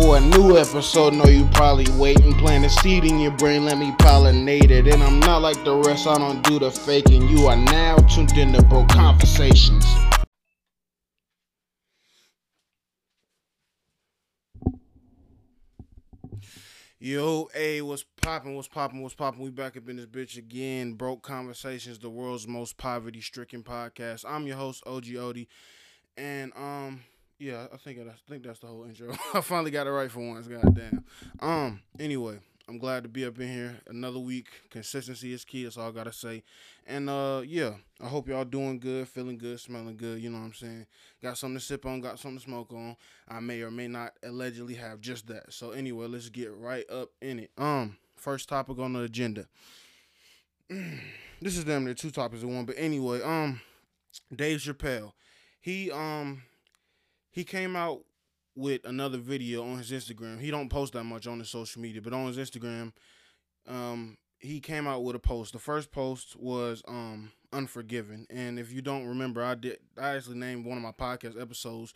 for a new episode. Know you probably waiting, plant a seed in your brain, let me pollinate it. And I'm not like the rest, I don't do the faking. You are now tuned in to Broke Conversations. Yo, hey, what's poppin'? What's poppin'? What's poppin'? We back up in this bitch again. Broke Conversations, the world's most poverty-stricken podcast. I'm your host, OG Odie, and um, yeah, I think I think that's the whole intro. I finally got it right for once. Goddamn. Um. Anyway, I'm glad to be up in here. Another week. Consistency is key. That's all I gotta say. And uh, yeah, I hope y'all doing good, feeling good, smelling good. You know what I'm saying? Got something to sip on, got something to smoke on. I may or may not allegedly have just that. So anyway, let's get right up in it. Um, first topic on the agenda. this is damn near two topics in one, but anyway, um, Dave Chappelle, he um he came out with another video on his Instagram. He don't post that much on his social media, but on his Instagram, um, he came out with a post. The first post was um Unforgiven, and if you don't remember, I did I actually named one of my podcast episodes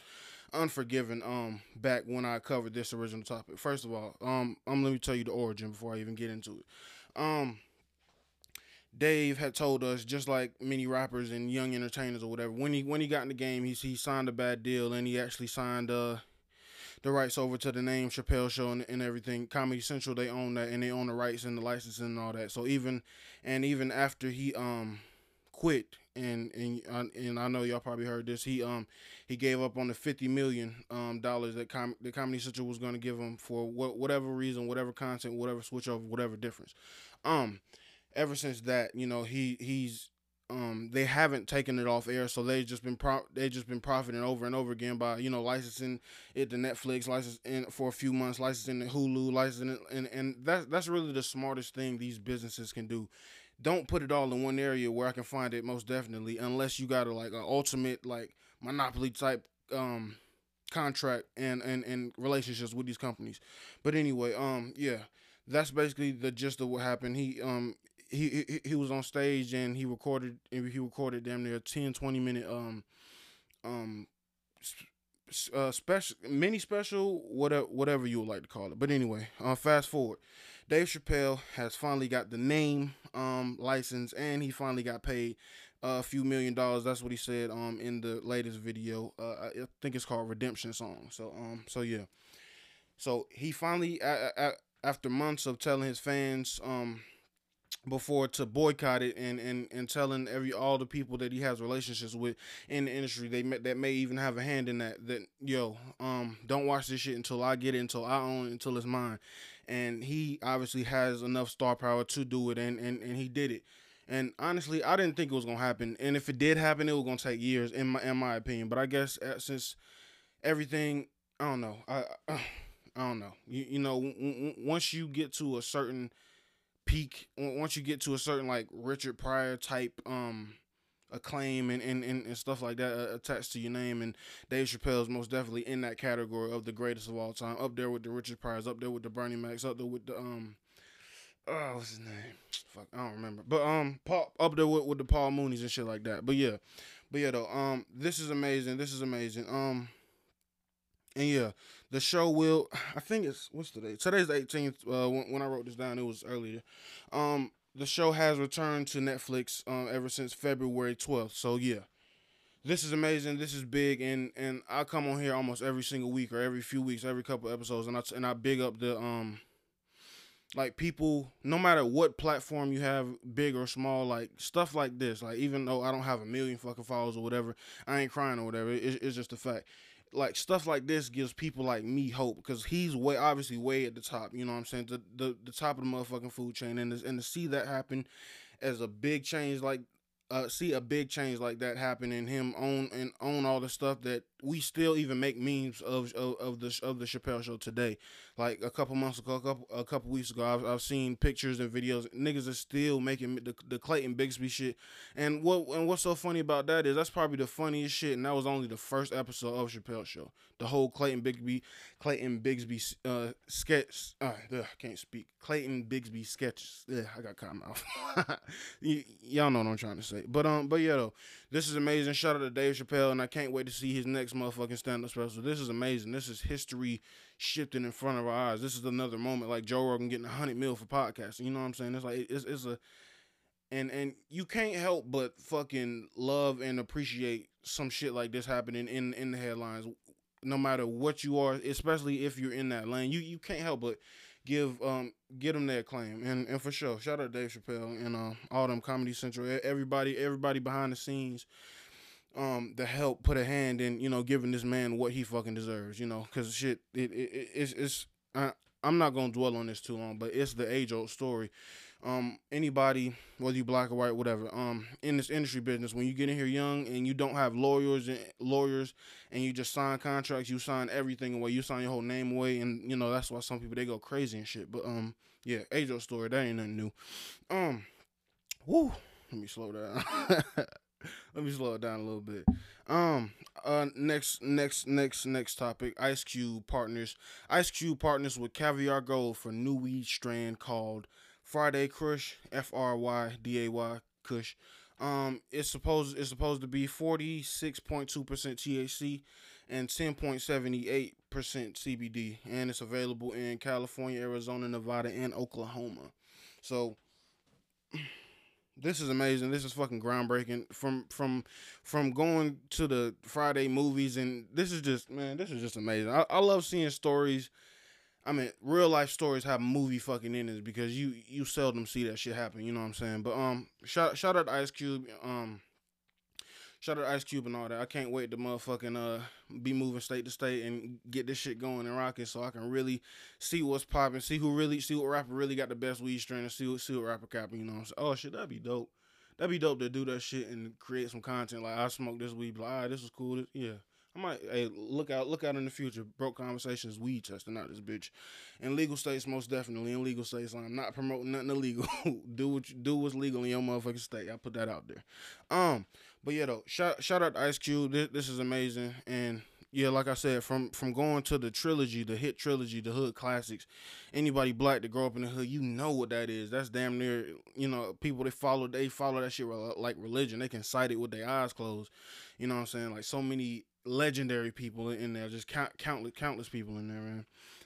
Unforgiven um back when I covered this original topic. First of all, um, um let me tell you the origin before I even get into it. Um Dave had told us, just like many rappers and young entertainers or whatever, when he when he got in the game, he he signed a bad deal and he actually signed uh the rights over to the name Chappelle Show and, and everything. Comedy Central they own that and they own the rights and the licensing and all that. So even and even after he um quit and and and I know y'all probably heard this. He um he gave up on the fifty million um dollars that com- the Comedy Central was going to give him for what whatever reason, whatever content, whatever switch over, whatever difference. Um ever since that, you know, he he's um they haven't taken it off air, so they've just been pro- they just been profiting over and over again by you know licensing it to Netflix, licensing for a few months, licensing to Hulu, licensing it, and and that's that's really the smartest thing these businesses can do. Don't put it all in one area where I can find it most definitely, unless you got a like an ultimate like monopoly type um contract and and and relationships with these companies. But anyway, um yeah, that's basically the gist of what happened. He um he, he was on stage and he recorded he recorded damn near 10 20 minute um um uh special mini special whatever whatever you would like to call it. But anyway uh fast forward. Dave chappelle has finally got the name um license and he finally got paid a few million dollars. That's what he said um in the latest video. Uh i think it's called redemption song. So um so yeah. So he finally after months of telling his fans um before to boycott it and, and, and telling every all the people that he has relationships with in the industry. They may, that may even have a hand in that that yo um don't watch this shit until I get it until I own it until it's mine. And he obviously has enough star power to do it and and, and he did it. And honestly I didn't think it was gonna happen. And if it did happen it was gonna take years in my in my opinion. But I guess uh, since everything I don't know. I I, I don't know. You, you know w- w- once you get to a certain peak once you get to a certain like Richard Pryor type um acclaim and, and, and, and stuff like that uh, attached to your name and Dave Chappelle is most definitely in that category of the greatest of all time. Up there with the Richard Pryors up there with the Bernie Macs up there with the um oh what's his name? Fuck I don't remember. But um Paul up there with, with the Paul Mooney's and shit like that. But yeah. But yeah though um this is amazing. This is amazing. Um and yeah, the show will. I think it's what's today? Today's the 18th. Uh, when, when I wrote this down, it was earlier. Um, the show has returned to Netflix um, ever since February 12th. So yeah, this is amazing. This is big, and and I come on here almost every single week or every few weeks, every couple episodes, and I and I big up the um. Like people, no matter what platform you have, big or small, like stuff like this, like even though I don't have a million fucking followers or whatever, I ain't crying or whatever. It, it's just a fact like stuff like this gives people like me hope because he's way obviously way at the top. You know what I'm saying? The the, the top of the motherfucking food chain, and and to see that happen as a big change like uh, see a big change like that happen in him own and own all the stuff that we still even make memes of of, of the of the Chappelle show today. Like a couple months ago, a couple a couple weeks ago, I've, I've seen pictures and videos. Niggas are still making the, the Clayton Bigsby shit. And what and what's so funny about that is that's probably the funniest shit. And that was only the first episode of Chappelle show. The whole Clayton Bigsby Clayton Bigsby uh, sketch. Uh, ugh, I can't speak. Clayton Bigsby sketches. Yeah, I got caught mouth. y- y'all know what I'm trying to say. But um, but yeah though, this is amazing. Shout out to Dave Chappelle, and I can't wait to see his next motherfucking stand up special. This is amazing. This is history shifting in front of our eyes. This is another moment like Joe Rogan getting a hundred mil for podcasting. You know what I'm saying? It's like it's it's a and and you can't help but fucking love and appreciate some shit like this happening in in the headlines no matter what you are especially if you're in that lane you you can't help but give um get them their claim and and for sure shout out Dave Chappelle and uh, all them Comedy Central everybody everybody behind the scenes um to help put a hand in you know giving this man what he fucking deserves you know? Because shit it, it, it's it's uh, I'm not gonna dwell on this too long but it's the age old story um, anybody, whether you black or white, whatever, um, in this industry business, when you get in here young and you don't have lawyers and lawyers, and you just sign contracts, you sign everything away, you sign your whole name away, and you know that's why some people they go crazy and shit. But um, yeah, old story, that ain't nothing new. Um, woo, let me slow down. let me slow it down a little bit. Um, uh, next, next, next, next topic. Ice Cube partners. Ice Cube partners with Caviar Gold for new weed strand called Friday Kush, F R Y D A Y Kush. Um, it's supposed it's supposed to be forty six point two percent THC and ten point seventy eight percent CBD, and it's available in California, Arizona, Nevada, and Oklahoma. So this is amazing. This is fucking groundbreaking. From from from going to the Friday movies, and this is just man, this is just amazing. I, I love seeing stories I mean, real life stories have movie fucking endings because you you seldom see that shit happen. You know what I'm saying? But um, shout shout out to Ice Cube. Um, shout out to Ice Cube and all that. I can't wait to motherfucking uh be moving state to state and get this shit going and rocking so I can really see what's popping, see who really see what rapper really got the best weed strain, and see what see what rapper capping. You know what I'm saying? Oh shit, that'd be dope. That'd be dope to do that shit and create some content. Like I smoke this weed, like, ah, this was cool. This, yeah. I might hey look out look out in the future. Broke conversations, weed testing out this bitch. In legal states, most definitely. In legal states, I'm not promoting nothing illegal. do what you do what's legal in your motherfucking state. I put that out there. Um, but yeah though, shout shout out to Ice Cube. This, this is amazing. And yeah, like I said, from from going to the trilogy, the hit trilogy, the hood classics, anybody black to grow up in the hood, you know what that is. That's damn near, you know, people they follow, they follow that shit like religion. They can cite it with their eyes closed. You know what I'm saying? Like so many legendary people in there, just count, countless countless people in there, man.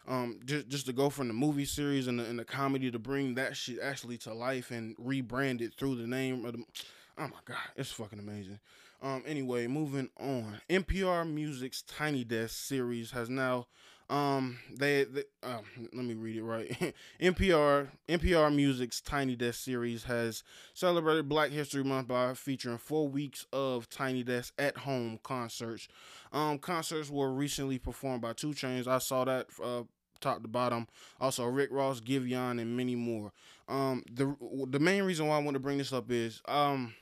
Um, just just to go from the movie series and the, and the comedy to bring that shit actually to life and rebrand it through the name of the. Oh my god, it's fucking amazing. Um, anyway, moving on. NPR Music's Tiny Desk series has now um, they, they um, let me read it right. NPR NPR Music's Tiny Desk series has celebrated Black History Month by featuring four weeks of Tiny Desk at home concerts. Um, concerts were recently performed by 2 Chainz. I saw that uh, top to bottom. Also, Rick Ross, Giveon, and many more. Um, the the main reason why I want to bring this up is um,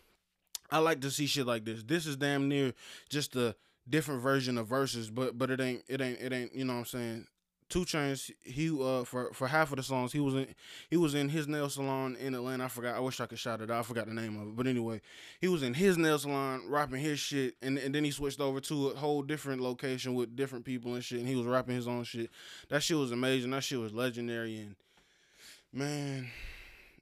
I like to see shit like this. This is damn near just a different version of verses, but but it ain't it ain't it ain't you know what I'm saying. 2 Chainz, he uh for for half of the songs he was in he was in his nail salon in Atlanta. I forgot. I wish I could shout it out. I forgot the name of it. But anyway, he was in his nail salon rapping his shit, and and then he switched over to a whole different location with different people and shit, and he was rapping his own shit. That shit was amazing. That shit was legendary, and man,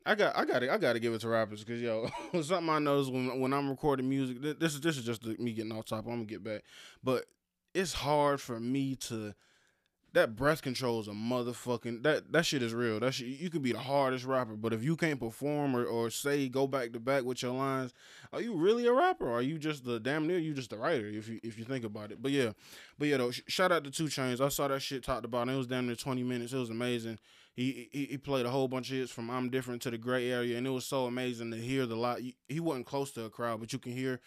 I got I got. I got to give it to rappers because yo, something I notice when when I'm recording music. This is this is just me getting off top. I'm gonna get back, but it's hard for me to. That breath control is a motherfucking that that shit is real. That shit, you could be the hardest rapper, but if you can't perform or, or say go back to back with your lines, are you really a rapper? Or are you just the damn near you just the writer if you if you think about it? But yeah, but yeah though, sh- shout out to 2 Chainz. I saw that shit talked about. And it was damn near twenty minutes. It was amazing. He, he he played a whole bunch of hits from I'm Different to the Gray Area, and it was so amazing to hear the lot. He wasn't close to a crowd, but you can hear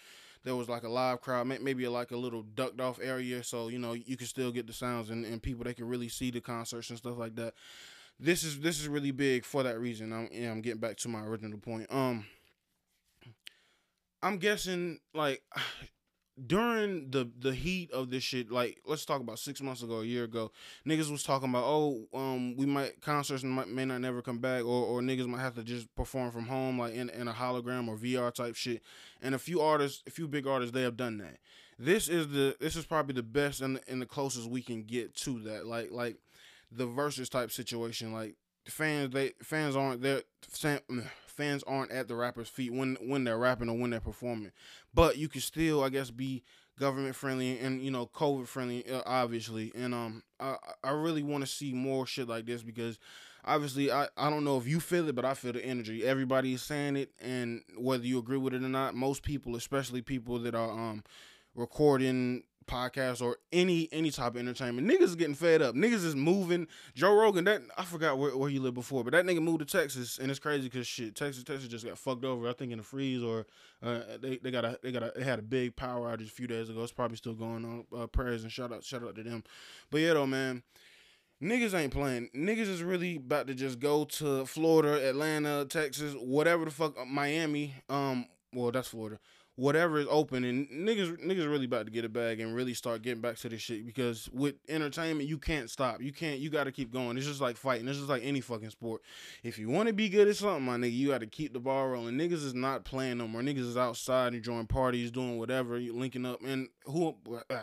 there was like a live crowd, maybe like a little ducked off area, so you know you can still get the sounds and, and people they can really see the concerts and stuff like that. This is this is really big for that reason. I'm yeah, I'm getting back to my original point. Um, I'm guessing like during the the heat of this shit, like let's talk about six months ago, a year ago, niggas was talking about, oh, um, we might concerts might, may not never come back, or or niggas might have to just perform from home, like in, in a hologram or VR type shit. And a few artists, a few big artists, they have done that. This is the this is probably the best and and the closest we can get to that, like like the versus type situation. Like fans, they fans aren't there fans aren't at the rapper's feet when when they're rapping or when they're performing. But you can still, I guess, be government friendly and you know COVID friendly, uh, obviously. And um, I I really want to see more shit like this because obviously I, I don't know if you feel it but i feel the energy everybody is saying it and whether you agree with it or not most people especially people that are um recording podcasts or any any type of entertainment niggas is getting fed up niggas is moving joe rogan that i forgot where, where he lived before but that nigga moved to texas and it's crazy because shit texas texas just got fucked over i think in the freeze or uh, they, they got a they got a they had a big power outage a few days ago it's probably still going on uh, prayers and shout out shout out to them but yeah though man niggas ain't playing. Niggas is really about to just go to Florida, Atlanta, Texas, whatever the fuck, uh, Miami. Um, well, that's Florida. Whatever is open, and niggas, niggas really about to get a bag and really start getting back to this shit because with entertainment, you can't stop. You can't. You got to keep going. It's just like fighting. It's just like any fucking sport. If you want to be good at something, my nigga, you got to keep the ball rolling. Niggas is not playing no more. Niggas is outside enjoying parties, doing whatever, you linking up. And who, uh,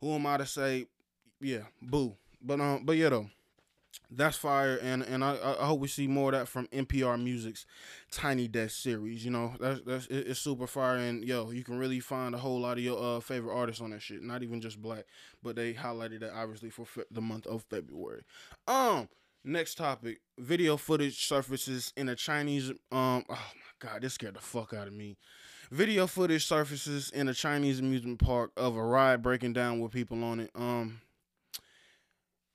who am I to say? Yeah, boo. But um, but yeah though that's fire, and and I, I hope we see more of that from NPR Music's Tiny Desk series. You know, that's that's it's super fire, and yo, you can really find a whole lot of your uh, favorite artists on that shit. Not even just black, but they highlighted that obviously for fe- the month of February. Um, next topic: video footage surfaces in a Chinese. Um, oh my god, this scared the fuck out of me. Video footage surfaces in a Chinese amusement park of a ride breaking down with people on it. Um,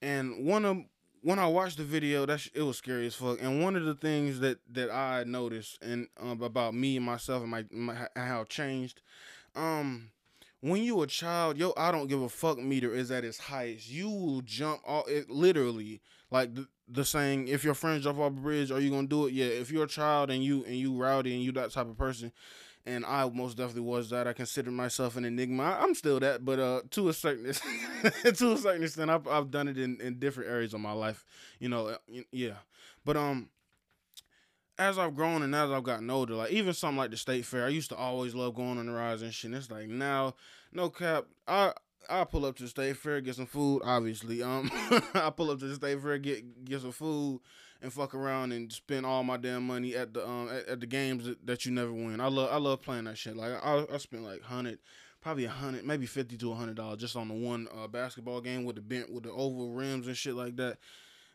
and one of when I watched the video, that sh- it was scary as fuck. And one of the things that that I noticed and um, about me and myself and my, my how it changed, um, when you a child, yo, I don't give a fuck meter is at its highest. You will jump all it literally like the, the saying, if your friends jump off a bridge, are you gonna do it? Yeah. If you're a child and you and you rowdy and you that type of person, and I most definitely was that. I consider myself an enigma. I, am still that, but uh, to a certain to a certain extent, I've, I've done it in, in different areas of my life. You know, uh, yeah. But um, as I've grown and as I've gotten older, like even something like the state fair, I used to always love going on the rides and shit. And it's like now, no cap, I I pull up to the state fair, get some food. Obviously, um, I pull up to the state fair, get get some food and fuck around and spend all my damn money at the um at, at the games that, that, you never win. I love I love playing that shit. Like I I spent like hundred, probably a hundred, maybe fifty to a hundred dollars just on the one uh, basketball game with the bent with the oval rims and shit like that.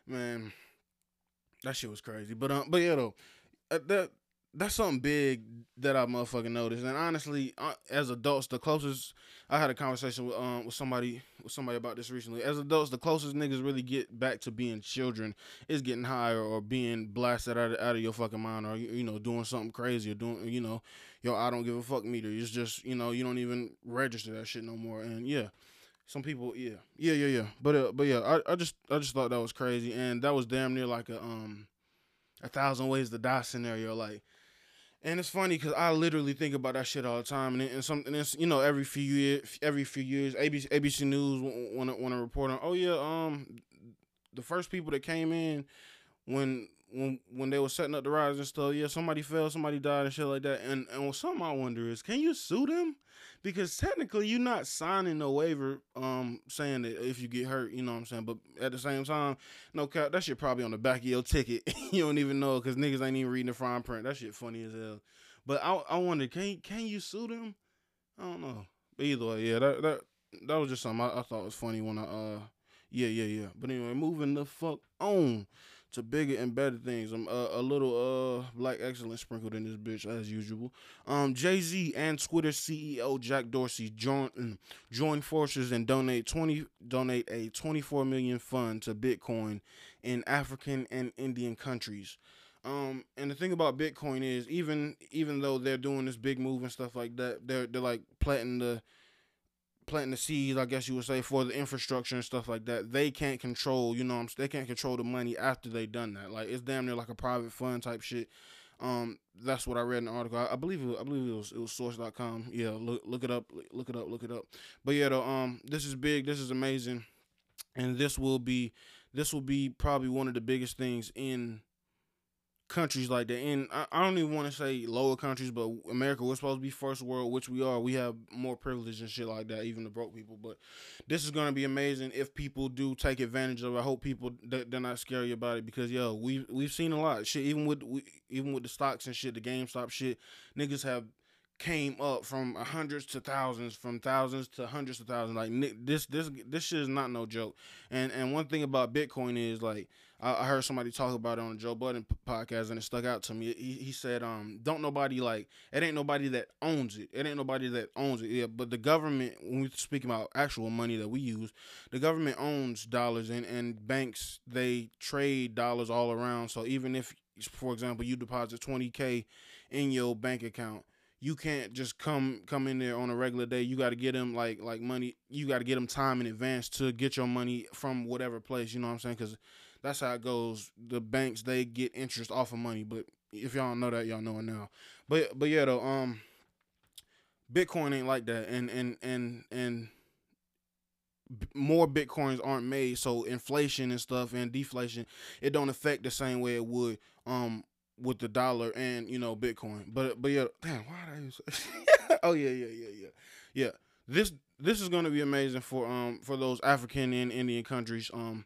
Man, that shit was crazy. But um, but yeah though, that that's something big that I motherfucking noticed. And honestly, as adults, the closest I had a conversation with um with somebody with somebody about this recently. As adults, the closest niggas really get back to being children is getting higher or being blasted out of, out of your fucking mind or you know doing something crazy or doing you know yo I don't give a fuck meter. It's just you know you don't even register that shit no more. And yeah. Some people, yeah, yeah, yeah, yeah, but uh, but yeah, I, I just I just thought that was crazy, and that was damn near like a um a thousand ways to die scenario. Like and it's funny because I literally think about that shit all the time, and, and some, and it's you know every few years, every few years, ABC, ABC News want to want to report on. Oh yeah, um, the first people that came in when when when they were setting up the rides and stuff, yeah, somebody fell, somebody died and shit like that. And and something I wonder is, can you sue them? because technically you're not signing a waiver um saying that if you get hurt, you know what I'm saying. But at the same time, no cap, that shit probably on the back of your ticket. you don't even know because niggas ain't even reading the fine print. That shit funny as hell. But I I wonder, can can you sue them? I don't know. But either way, yeah, that that that was just something I, I thought was funny when I uh yeah yeah yeah. But anyway, moving the fuck on to bigger and better things. I'm uh, a little uh black excellence sprinkled in this bitch as usual. Um, Jay Z and Twitter CEO Jack Dorsey join mm, join forces and donate twenty donate a twenty four million fund to Bitcoin in African and Indian countries. Um, and the thing about Bitcoin is even even though they're doing this big move and stuff like that, they're they're like planting the planting the seeds, I guess you would say, for the infrastructure and stuff like that. They can't control, you know, they can't control the money after they done that. Like it's damn near like a private fund type shit. Um, that's what I read in the article. I, I believe it, I believe it was it was source.com. Yeah, look look it up, look it up, look it up. But yeah, though, um, this is big. This is amazing, and this will be this will be probably one of the biggest things in countries like that. And I, I don't even want to say lower countries, but America, we're supposed to be first world, which we are. We have more privilege and shit like that, even the broke people. But this is gonna be amazing if people do take advantage of. it. I hope people they're not scary about it because yo, we we've seen a lot shit. Even with we, even with the stocks and shit, the GameStop shit, niggas have came up from hundreds to thousands, from thousands to hundreds of thousands. Like this, this, this shit is not no joke. And and one thing about Bitcoin is like I, heard somebody talk about it on the Joe Budden podcast, and it stuck out to me. He, he said, um, "Don't nobody like it. Ain't nobody that owns it. It ain't nobody that owns it. Yeah, but the government. When we speak about actual money that we use, the government owns dollars, and and banks they trade dollars all around. So even if, for example, you deposit twenty k in your bank account." you can't just come come in there on a regular day. You got to get them like like money. You got to get them time in advance to get your money from whatever place. You know what I'm saying? Because that's how it goes. The banks they get interest off of money, but if y'all know that, y'all know it now. But but yeah though, um, Bitcoin ain't like that, and and and and more bitcoins aren't made so inflation and stuff and deflation it don't affect the same way it would um with the dollar and you know Bitcoin. But but yeah, damn, why did I oh yeah, yeah, yeah, yeah, yeah. This this is gonna be amazing for um for those African and Indian countries. Um,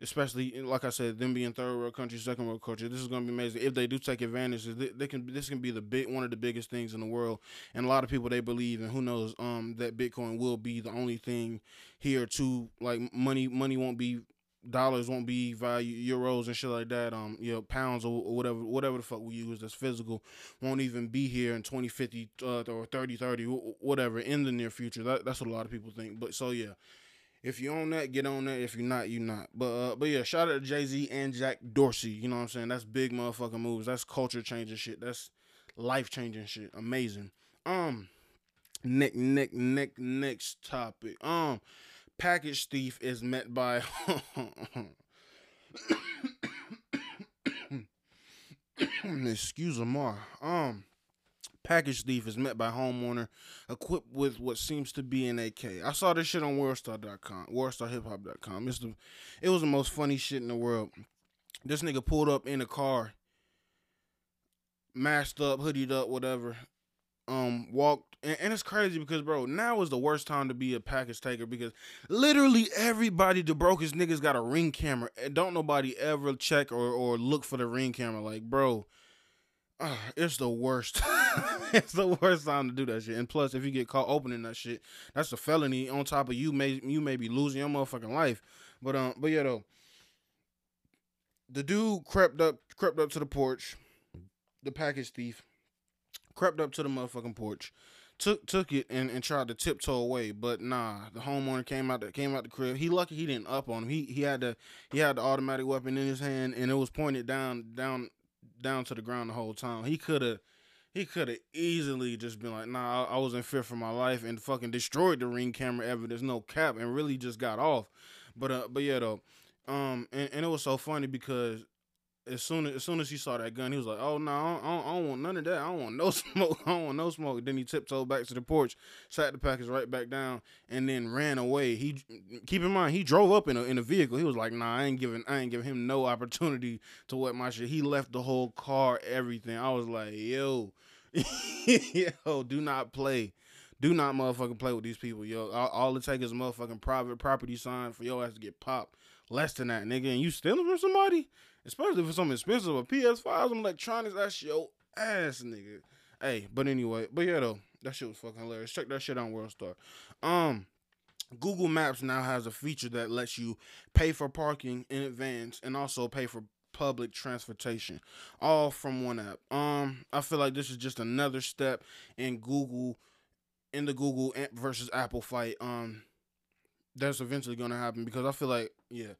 especially like I said, them being third world country, second world countries. This is gonna be amazing if they do take advantage. They, can this can be the big one of the biggest things in the world, and a lot of people they believe, and who knows, um, that Bitcoin will be the only thing here to like money. Money won't be dollars won't be value euros and shit like that um you know pounds or, whatever whatever the fuck we use that's physical won't even be here in 2050 uh, or 30 30 whatever in the near future that, that's what a lot of people think but so yeah if you own that get on that if you're not you're not but uh, but yeah shout out to jay-z and jack dorsey you know what i'm saying that's big motherfucking moves that's culture changing shit that's life changing shit amazing um next next next next topic um package thief is met by excuse me um package thief is met by homeowner equipped with what seems to be an AK. I saw this shit on worldstar.com, worldstarhiphop.com. It's the it was the most funny shit in the world. This nigga pulled up in a car, masked up, hoodied up, whatever, um walked and, and, it's crazy because bro now is the worst time to be a package taker because literally everybody the brokest niggas got a ring camera and don't nobody ever check or, or look for the ring camera like bro uh, it's the worst it's the worst time to do that shit and plus if you get caught opening that shit that's a felony on top of you may you may be losing your motherfucking life but um but yeah though the dude crept up crept up to the porch the package thief crept up to the motherfucking porch, took took it and, and tried to tiptoe away. But nah, the homeowner came out the, came out the crib. He lucky he didn't up on him. He he had the he had the automatic weapon in his hand and it was pointed down down down to the ground the whole time. He could have he could have easily just been like, nah, I, was in fear for my life and fucking destroyed the ring camera evidence, no cap, and really just got off. But uh, but yeah though, um, and, and it was so funny because as soon as, as soon as he saw that gun, he was like, "Oh no, I don't, I don't, want none of that. I don't want no smoke. I don't want no smoke." Then he tiptoed back to the porch, sat the package right back down, and then ran away. He keep in mind he drove up in a in a vehicle. He was like, "Nah, I ain't giving I ain't giving him no opportunity to wet my shit." He left the whole car, everything. I was like, "Yo, yo, do not play." Do not motherfucking play with these people, yo. All, it takes is motherfucking private property sign for your ass to get popped. Less than that, nigga. And you stealing from somebody? Especially for something expensive, a PS5, some electronics, that's your ass, nigga. Hey, but anyway, but yeah though, that shit was fucking hilarious. Check that shit on WorldStar. Um, Google Maps now has a feature that lets you pay for parking in advance and also pay for public transportation, all from one app. Um, I feel like this is just another step in Google, in the Google versus Apple fight. Um, that's eventually gonna happen because I feel like yeah,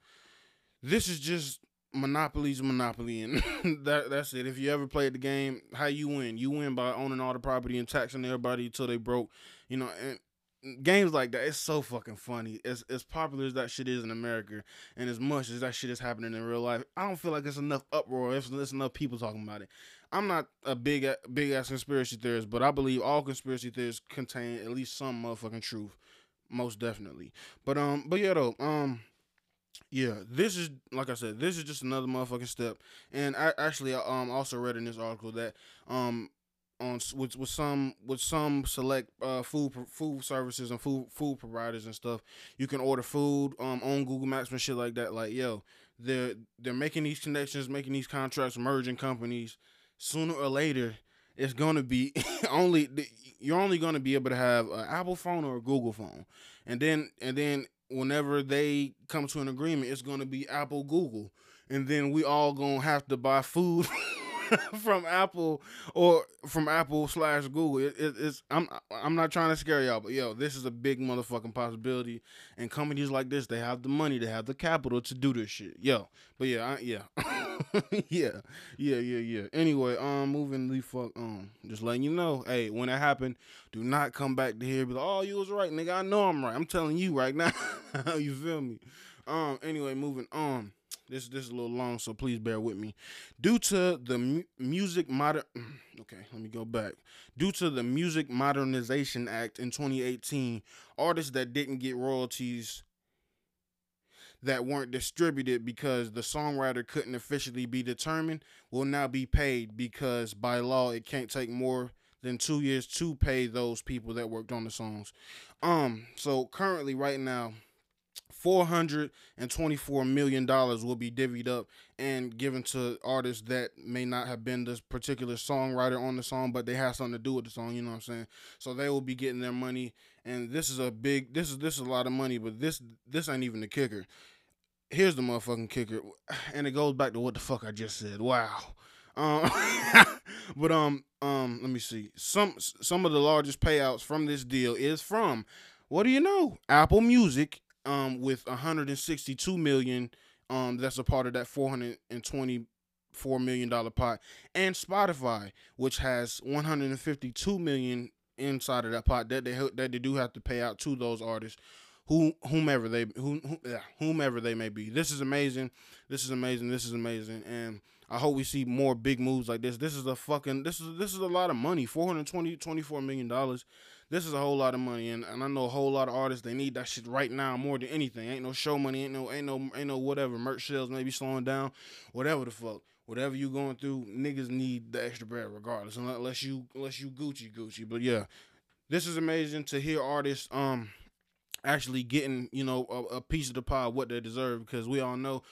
this is just Monopoly's Monopoly, and that that's it. If you ever played the game, how you win? You win by owning all the property and taxing everybody until they broke. You know, and games like that, it's so fucking funny. As as popular as that shit is in America, and as much as that shit is happening in real life, I don't feel like there's enough uproar. If there's enough people talking about it. I'm not a big big ass conspiracy theorist, but I believe all conspiracy theories contain at least some motherfucking truth, most definitely. But um, but yeah though, um yeah, this is like I said, this is just another motherfucking step. And I actually um also read in this article that um on with with some with some select uh food food services and food food providers and stuff, you can order food um on Google Maps and shit like that. Like yo, they're they're making these connections, making these contracts, merging companies. Sooner or later, it's gonna be only you're only gonna be able to have an Apple phone or a Google phone, and then and then whenever they come to an agreement, it's gonna be Apple Google, and then we all gonna have to buy food. from Apple or from Apple slash Google. It, it, it's I'm I'm not trying to scare y'all, but yo, this is a big motherfucking possibility. And companies like this, they have the money, they have the capital to do this shit. Yo, but yeah, I, yeah, yeah, yeah, yeah, yeah. Anyway, um, moving the fuck um, just letting you know, hey, when it happened, do not come back to here be like, oh, you was right, nigga. I know I'm right. I'm telling you right now. you feel me? Um, anyway, moving on. This this is a little long, so please bear with me. Due to the mu- music modern, okay, let me go back. Due to the Music Modernization Act in 2018, artists that didn't get royalties that weren't distributed because the songwriter couldn't officially be determined will now be paid because by law it can't take more than two years to pay those people that worked on the songs. Um, so currently, right now, $424 million will be divvied up and given to artists that may not have been this particular songwriter on the song, but they have something to do with the song, you know what I'm saying? So they will be getting their money and this is a big this is this is a lot of money, but this this ain't even the kicker. Here's the motherfucking kicker. And it goes back to what the fuck I just said. Wow. Um, but um um let me see. Some some of the largest payouts from this deal is from what do you know? Apple Music um with 162 million um that's a part of that 424 million dollar pot and Spotify which has 152 million inside of that pot that they that they do have to pay out to those artists who whomever they who, whomever they may be. This is amazing. This is amazing. This is amazing. And I hope we see more big moves like this. This is a fucking this is this is a lot of money. 420 24 million dollars this is a whole lot of money, and, and I know a whole lot of artists they need that shit right now more than anything. Ain't no show money, ain't no ain't no ain't no whatever. Merch sales maybe slowing down, whatever the fuck. Whatever you going through, niggas need the extra bread regardless, unless you unless you Gucci Gucci. But yeah, this is amazing to hear artists um actually getting you know a, a piece of the pie what they deserve because we all know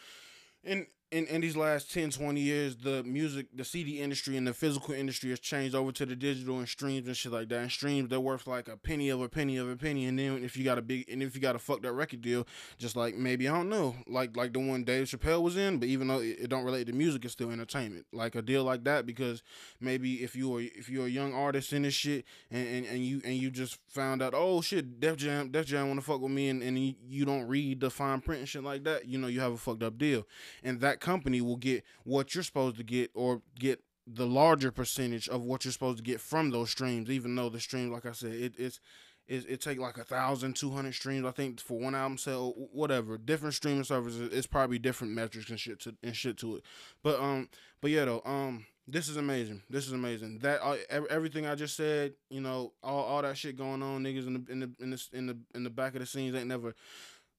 in in, in these last 10, 20 years, the music, the CD industry and the physical industry has changed over to the digital and streams and shit like that. And streams, they're worth like a penny of a penny of a penny. And then if you got a big, and if you got a fucked up record deal, just like maybe, I don't know, like like the one Dave Chappelle was in, but even though it, it don't relate to music, it's still entertainment. Like a deal like that, because maybe if you are if you're a young artist in this shit and, and, and you and you just found out, oh shit, Def Jam, Def Jam wanna fuck with me and, and you don't read the fine print and shit like that, you know, you have a fucked up deal. And that company will get what you're supposed to get or get the larger percentage of what you're supposed to get from those streams, even though the stream, like I said, it, it's it, it take like a thousand two hundred streams, I think, for one album sale, whatever. Different streaming services, it's probably different metrics and shit to and shit to it. But um, but yeah though, um, this is amazing. This is amazing. That uh, everything I just said, you know, all, all that shit going on, niggas in the in the in the in the in the back of the scenes ain't never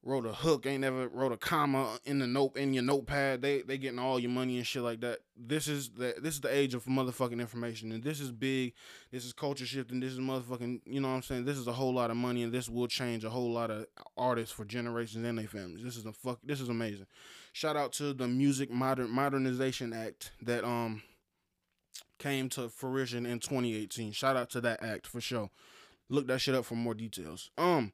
wrote a hook, ain't never wrote a comma in the note in your notepad. They they getting all your money and shit like that. This is the this is the age of motherfucking information, and this is big. This is culture shifting. This is motherfucking. You know what I'm saying? This is a whole lot of money, and this will change a whole lot of artists for generations and their families. This is a fuck. This is amazing. Shout out to the Music Modern Modernization Act that um came to fruition in 2018. Shout out to that act for sure. Look that shit up for more details. Um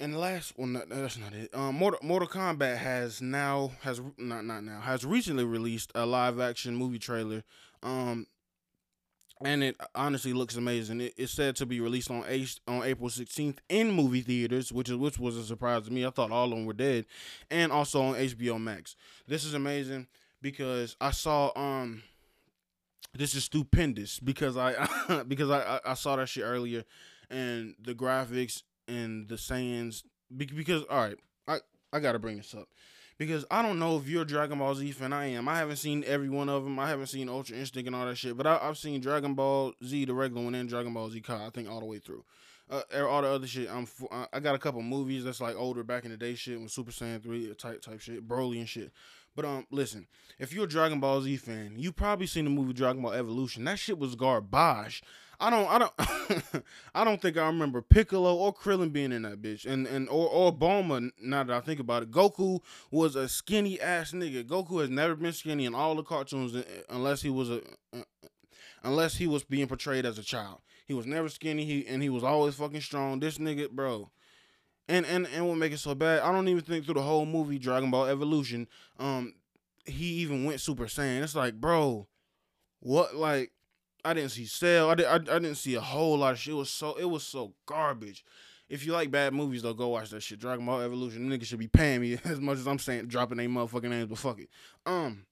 and last well no, that's not it um mortal, mortal kombat has now has not not now has recently released a live action movie trailer um and it honestly looks amazing. It, it's said to be released on on April 16th in movie theaters, which is which was a surprise to me. I thought all of them were dead, and also on HBO Max. This is amazing because I saw um this is stupendous because I because I, I saw that shit earlier, and the graphics and the sayings because all right, I I gotta bring this up because I don't know if you're a Dragon Ball Z fan. I am. I haven't seen every one of them. I haven't seen Ultra Instinct and all that shit, but I, have seen Dragon Ball Z, the regular one, and Dragon Ball Z Kai. I think all the way through. Uh, all the other shit, I'm I got a couple movies that's like older back in the day shit with Super Saiyan three type type shit, Broly and shit. But um, listen, if you're a Dragon Ball Z fan, you probably seen the movie Dragon Ball Evolution. That shit was garbage. I don't, I don't, I don't think I remember Piccolo or Krillin being in that bitch, and and or or Bulma. Now that I think about it, Goku was a skinny ass nigga. Goku has never been skinny in all the cartoons, uh, unless he was a, uh, unless he was being portrayed as a child. He was never skinny. He and he was always fucking strong. This nigga, bro. And and and what make it so bad? I don't even think through the whole movie Dragon Ball Evolution, um, he even went Super Saiyan. It's like, bro, what? Like, I didn't see Cell. I, did, I, I didn't see a whole lot of shit. It was so it was so garbage. If you like bad movies, though, go watch that shit. Dragon Ball Evolution. Niggas should be paying me as much as I'm saying dropping their motherfucking names, but fuck it. Um,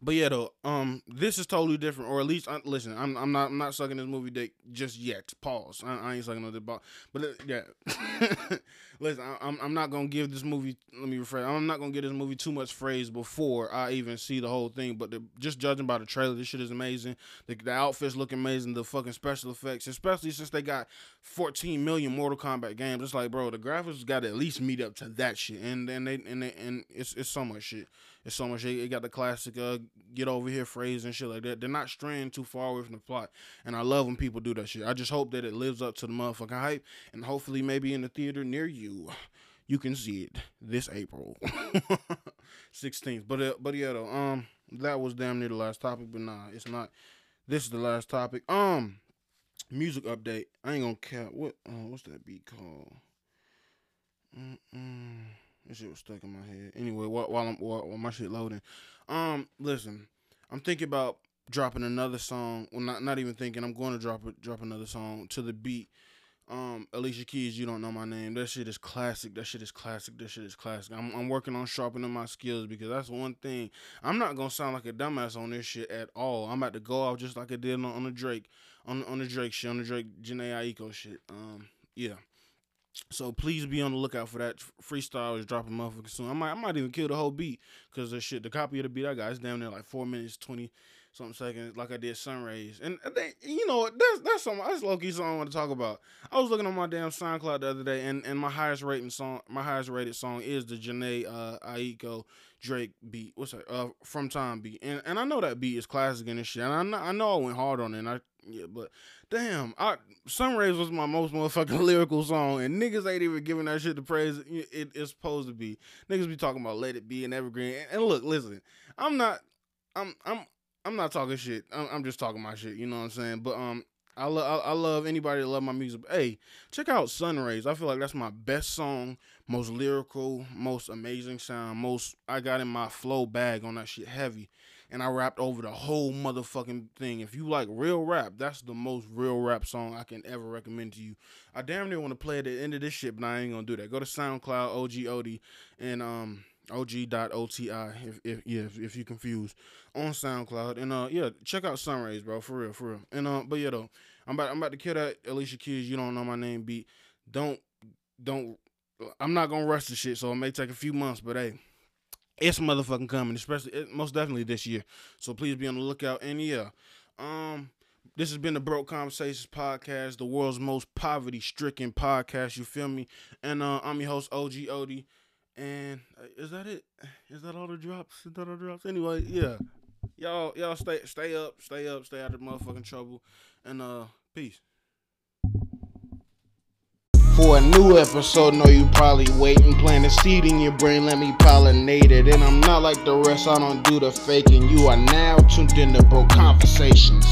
but yeah, though, um, this is totally different, or at least uh, listen, I'm I'm not I'm not sucking this movie dick just yet. Pause. I, I ain't sucking no dick, but uh, yeah, listen, I, am I'm not gonna give this movie. Let me rephrase. I'm not gonna give this movie too much phrase before I even see the whole thing. But the, just judging by the trailer, this shit is amazing. The, the outfits look amazing. The fucking special effects, especially since they got 14 million Mortal Kombat games. It's like, bro, the graphics got to at least meet up to that shit, and and they and they, and it's it's so much shit. So much. It got the classic uh, "get over here" phrase and shit like that. They're not straying too far away from the plot, and I love when people do that shit. I just hope that it lives up to the motherfucking hype, and hopefully, maybe in the theater near you, you can see it this April, sixteenth. But uh, but yeah, though, um, that was damn near the last topic, but nah, it's not. This is the last topic. Um, music update. I ain't gonna cap. What? Uh, what's that beat called? Mm-mm. That shit was stuck in my head. Anyway, while, while I'm while, while my shit loading, um, listen, I'm thinking about dropping another song. Well, not not even thinking. I'm going to drop drop another song to the beat. Um, Alicia Keys, you don't know my name. That shit is classic. That shit is classic. That shit is classic. I'm I'm working on sharpening my skills because that's one thing. I'm not gonna sound like a dumbass on this shit at all. I'm about to go off just like I did on, on the Drake, on on the Drake shit, on the Drake Jhené Aiko shit. Um, yeah. So please be on the lookout for that. Freestyle is dropping motherfucking soon. I might I might even kill the whole beat because the shit the copy of the beat I got is down there like four minutes twenty something seconds like I did Sunrays. And they you know that's that's some that's low key song I want to talk about. I was looking on my damn SoundCloud the other day and, and my highest rating song my highest rated song is the Jhené uh Aiko Drake beat. What's that? Uh from time beat. And and I know that beat is classic and shit. And I know I know I went hard on it and I yeah, but damn, I Sunrays was my most motherfucking lyrical song, and niggas ain't even giving that shit the praise it, it's supposed to be. Niggas be talking about Let It Be and Evergreen. And, and look, listen, I'm not, I'm, I'm, I'm not talking shit. I'm, I'm, just talking my shit. You know what I'm saying? But um, I love, I, I love anybody that love my music. But, hey, check out Sunrays. I feel like that's my best song, most lyrical, most amazing sound, most I got in my flow bag on that shit heavy and I rapped over the whole motherfucking thing. If you like real rap, that's the most real rap song I can ever recommend to you. I damn near want to play at the end of this shit, but I ain't gonna do that. Go to SoundCloud, OG Odie, and um og.oti if if yeah if, if you confused on SoundCloud and uh yeah check out Sunrays bro for real for real and uh but yeah though I'm about I'm about to kill that Alicia Keys you don't know my name beat don't don't I'm not gonna rush the shit so it may take a few months but hey it's motherfucking coming, especially it, most definitely this year. So please be on the lookout. And yeah, um, this has been the Broke Conversations podcast, the world's most poverty stricken podcast. You feel me? And uh, I'm your host OG Odie. And uh, is that it? Is that all the drops? Is that all the drops? Anyway, yeah. Y'all, y'all stay, stay up, stay up, stay out of motherfucking trouble, and uh, peace. For a new episode, know you probably waiting. Plant a seed in your brain, let me pollinate it. And I'm not like the rest, I don't do the faking. You are now tuned in to Broke Conversations.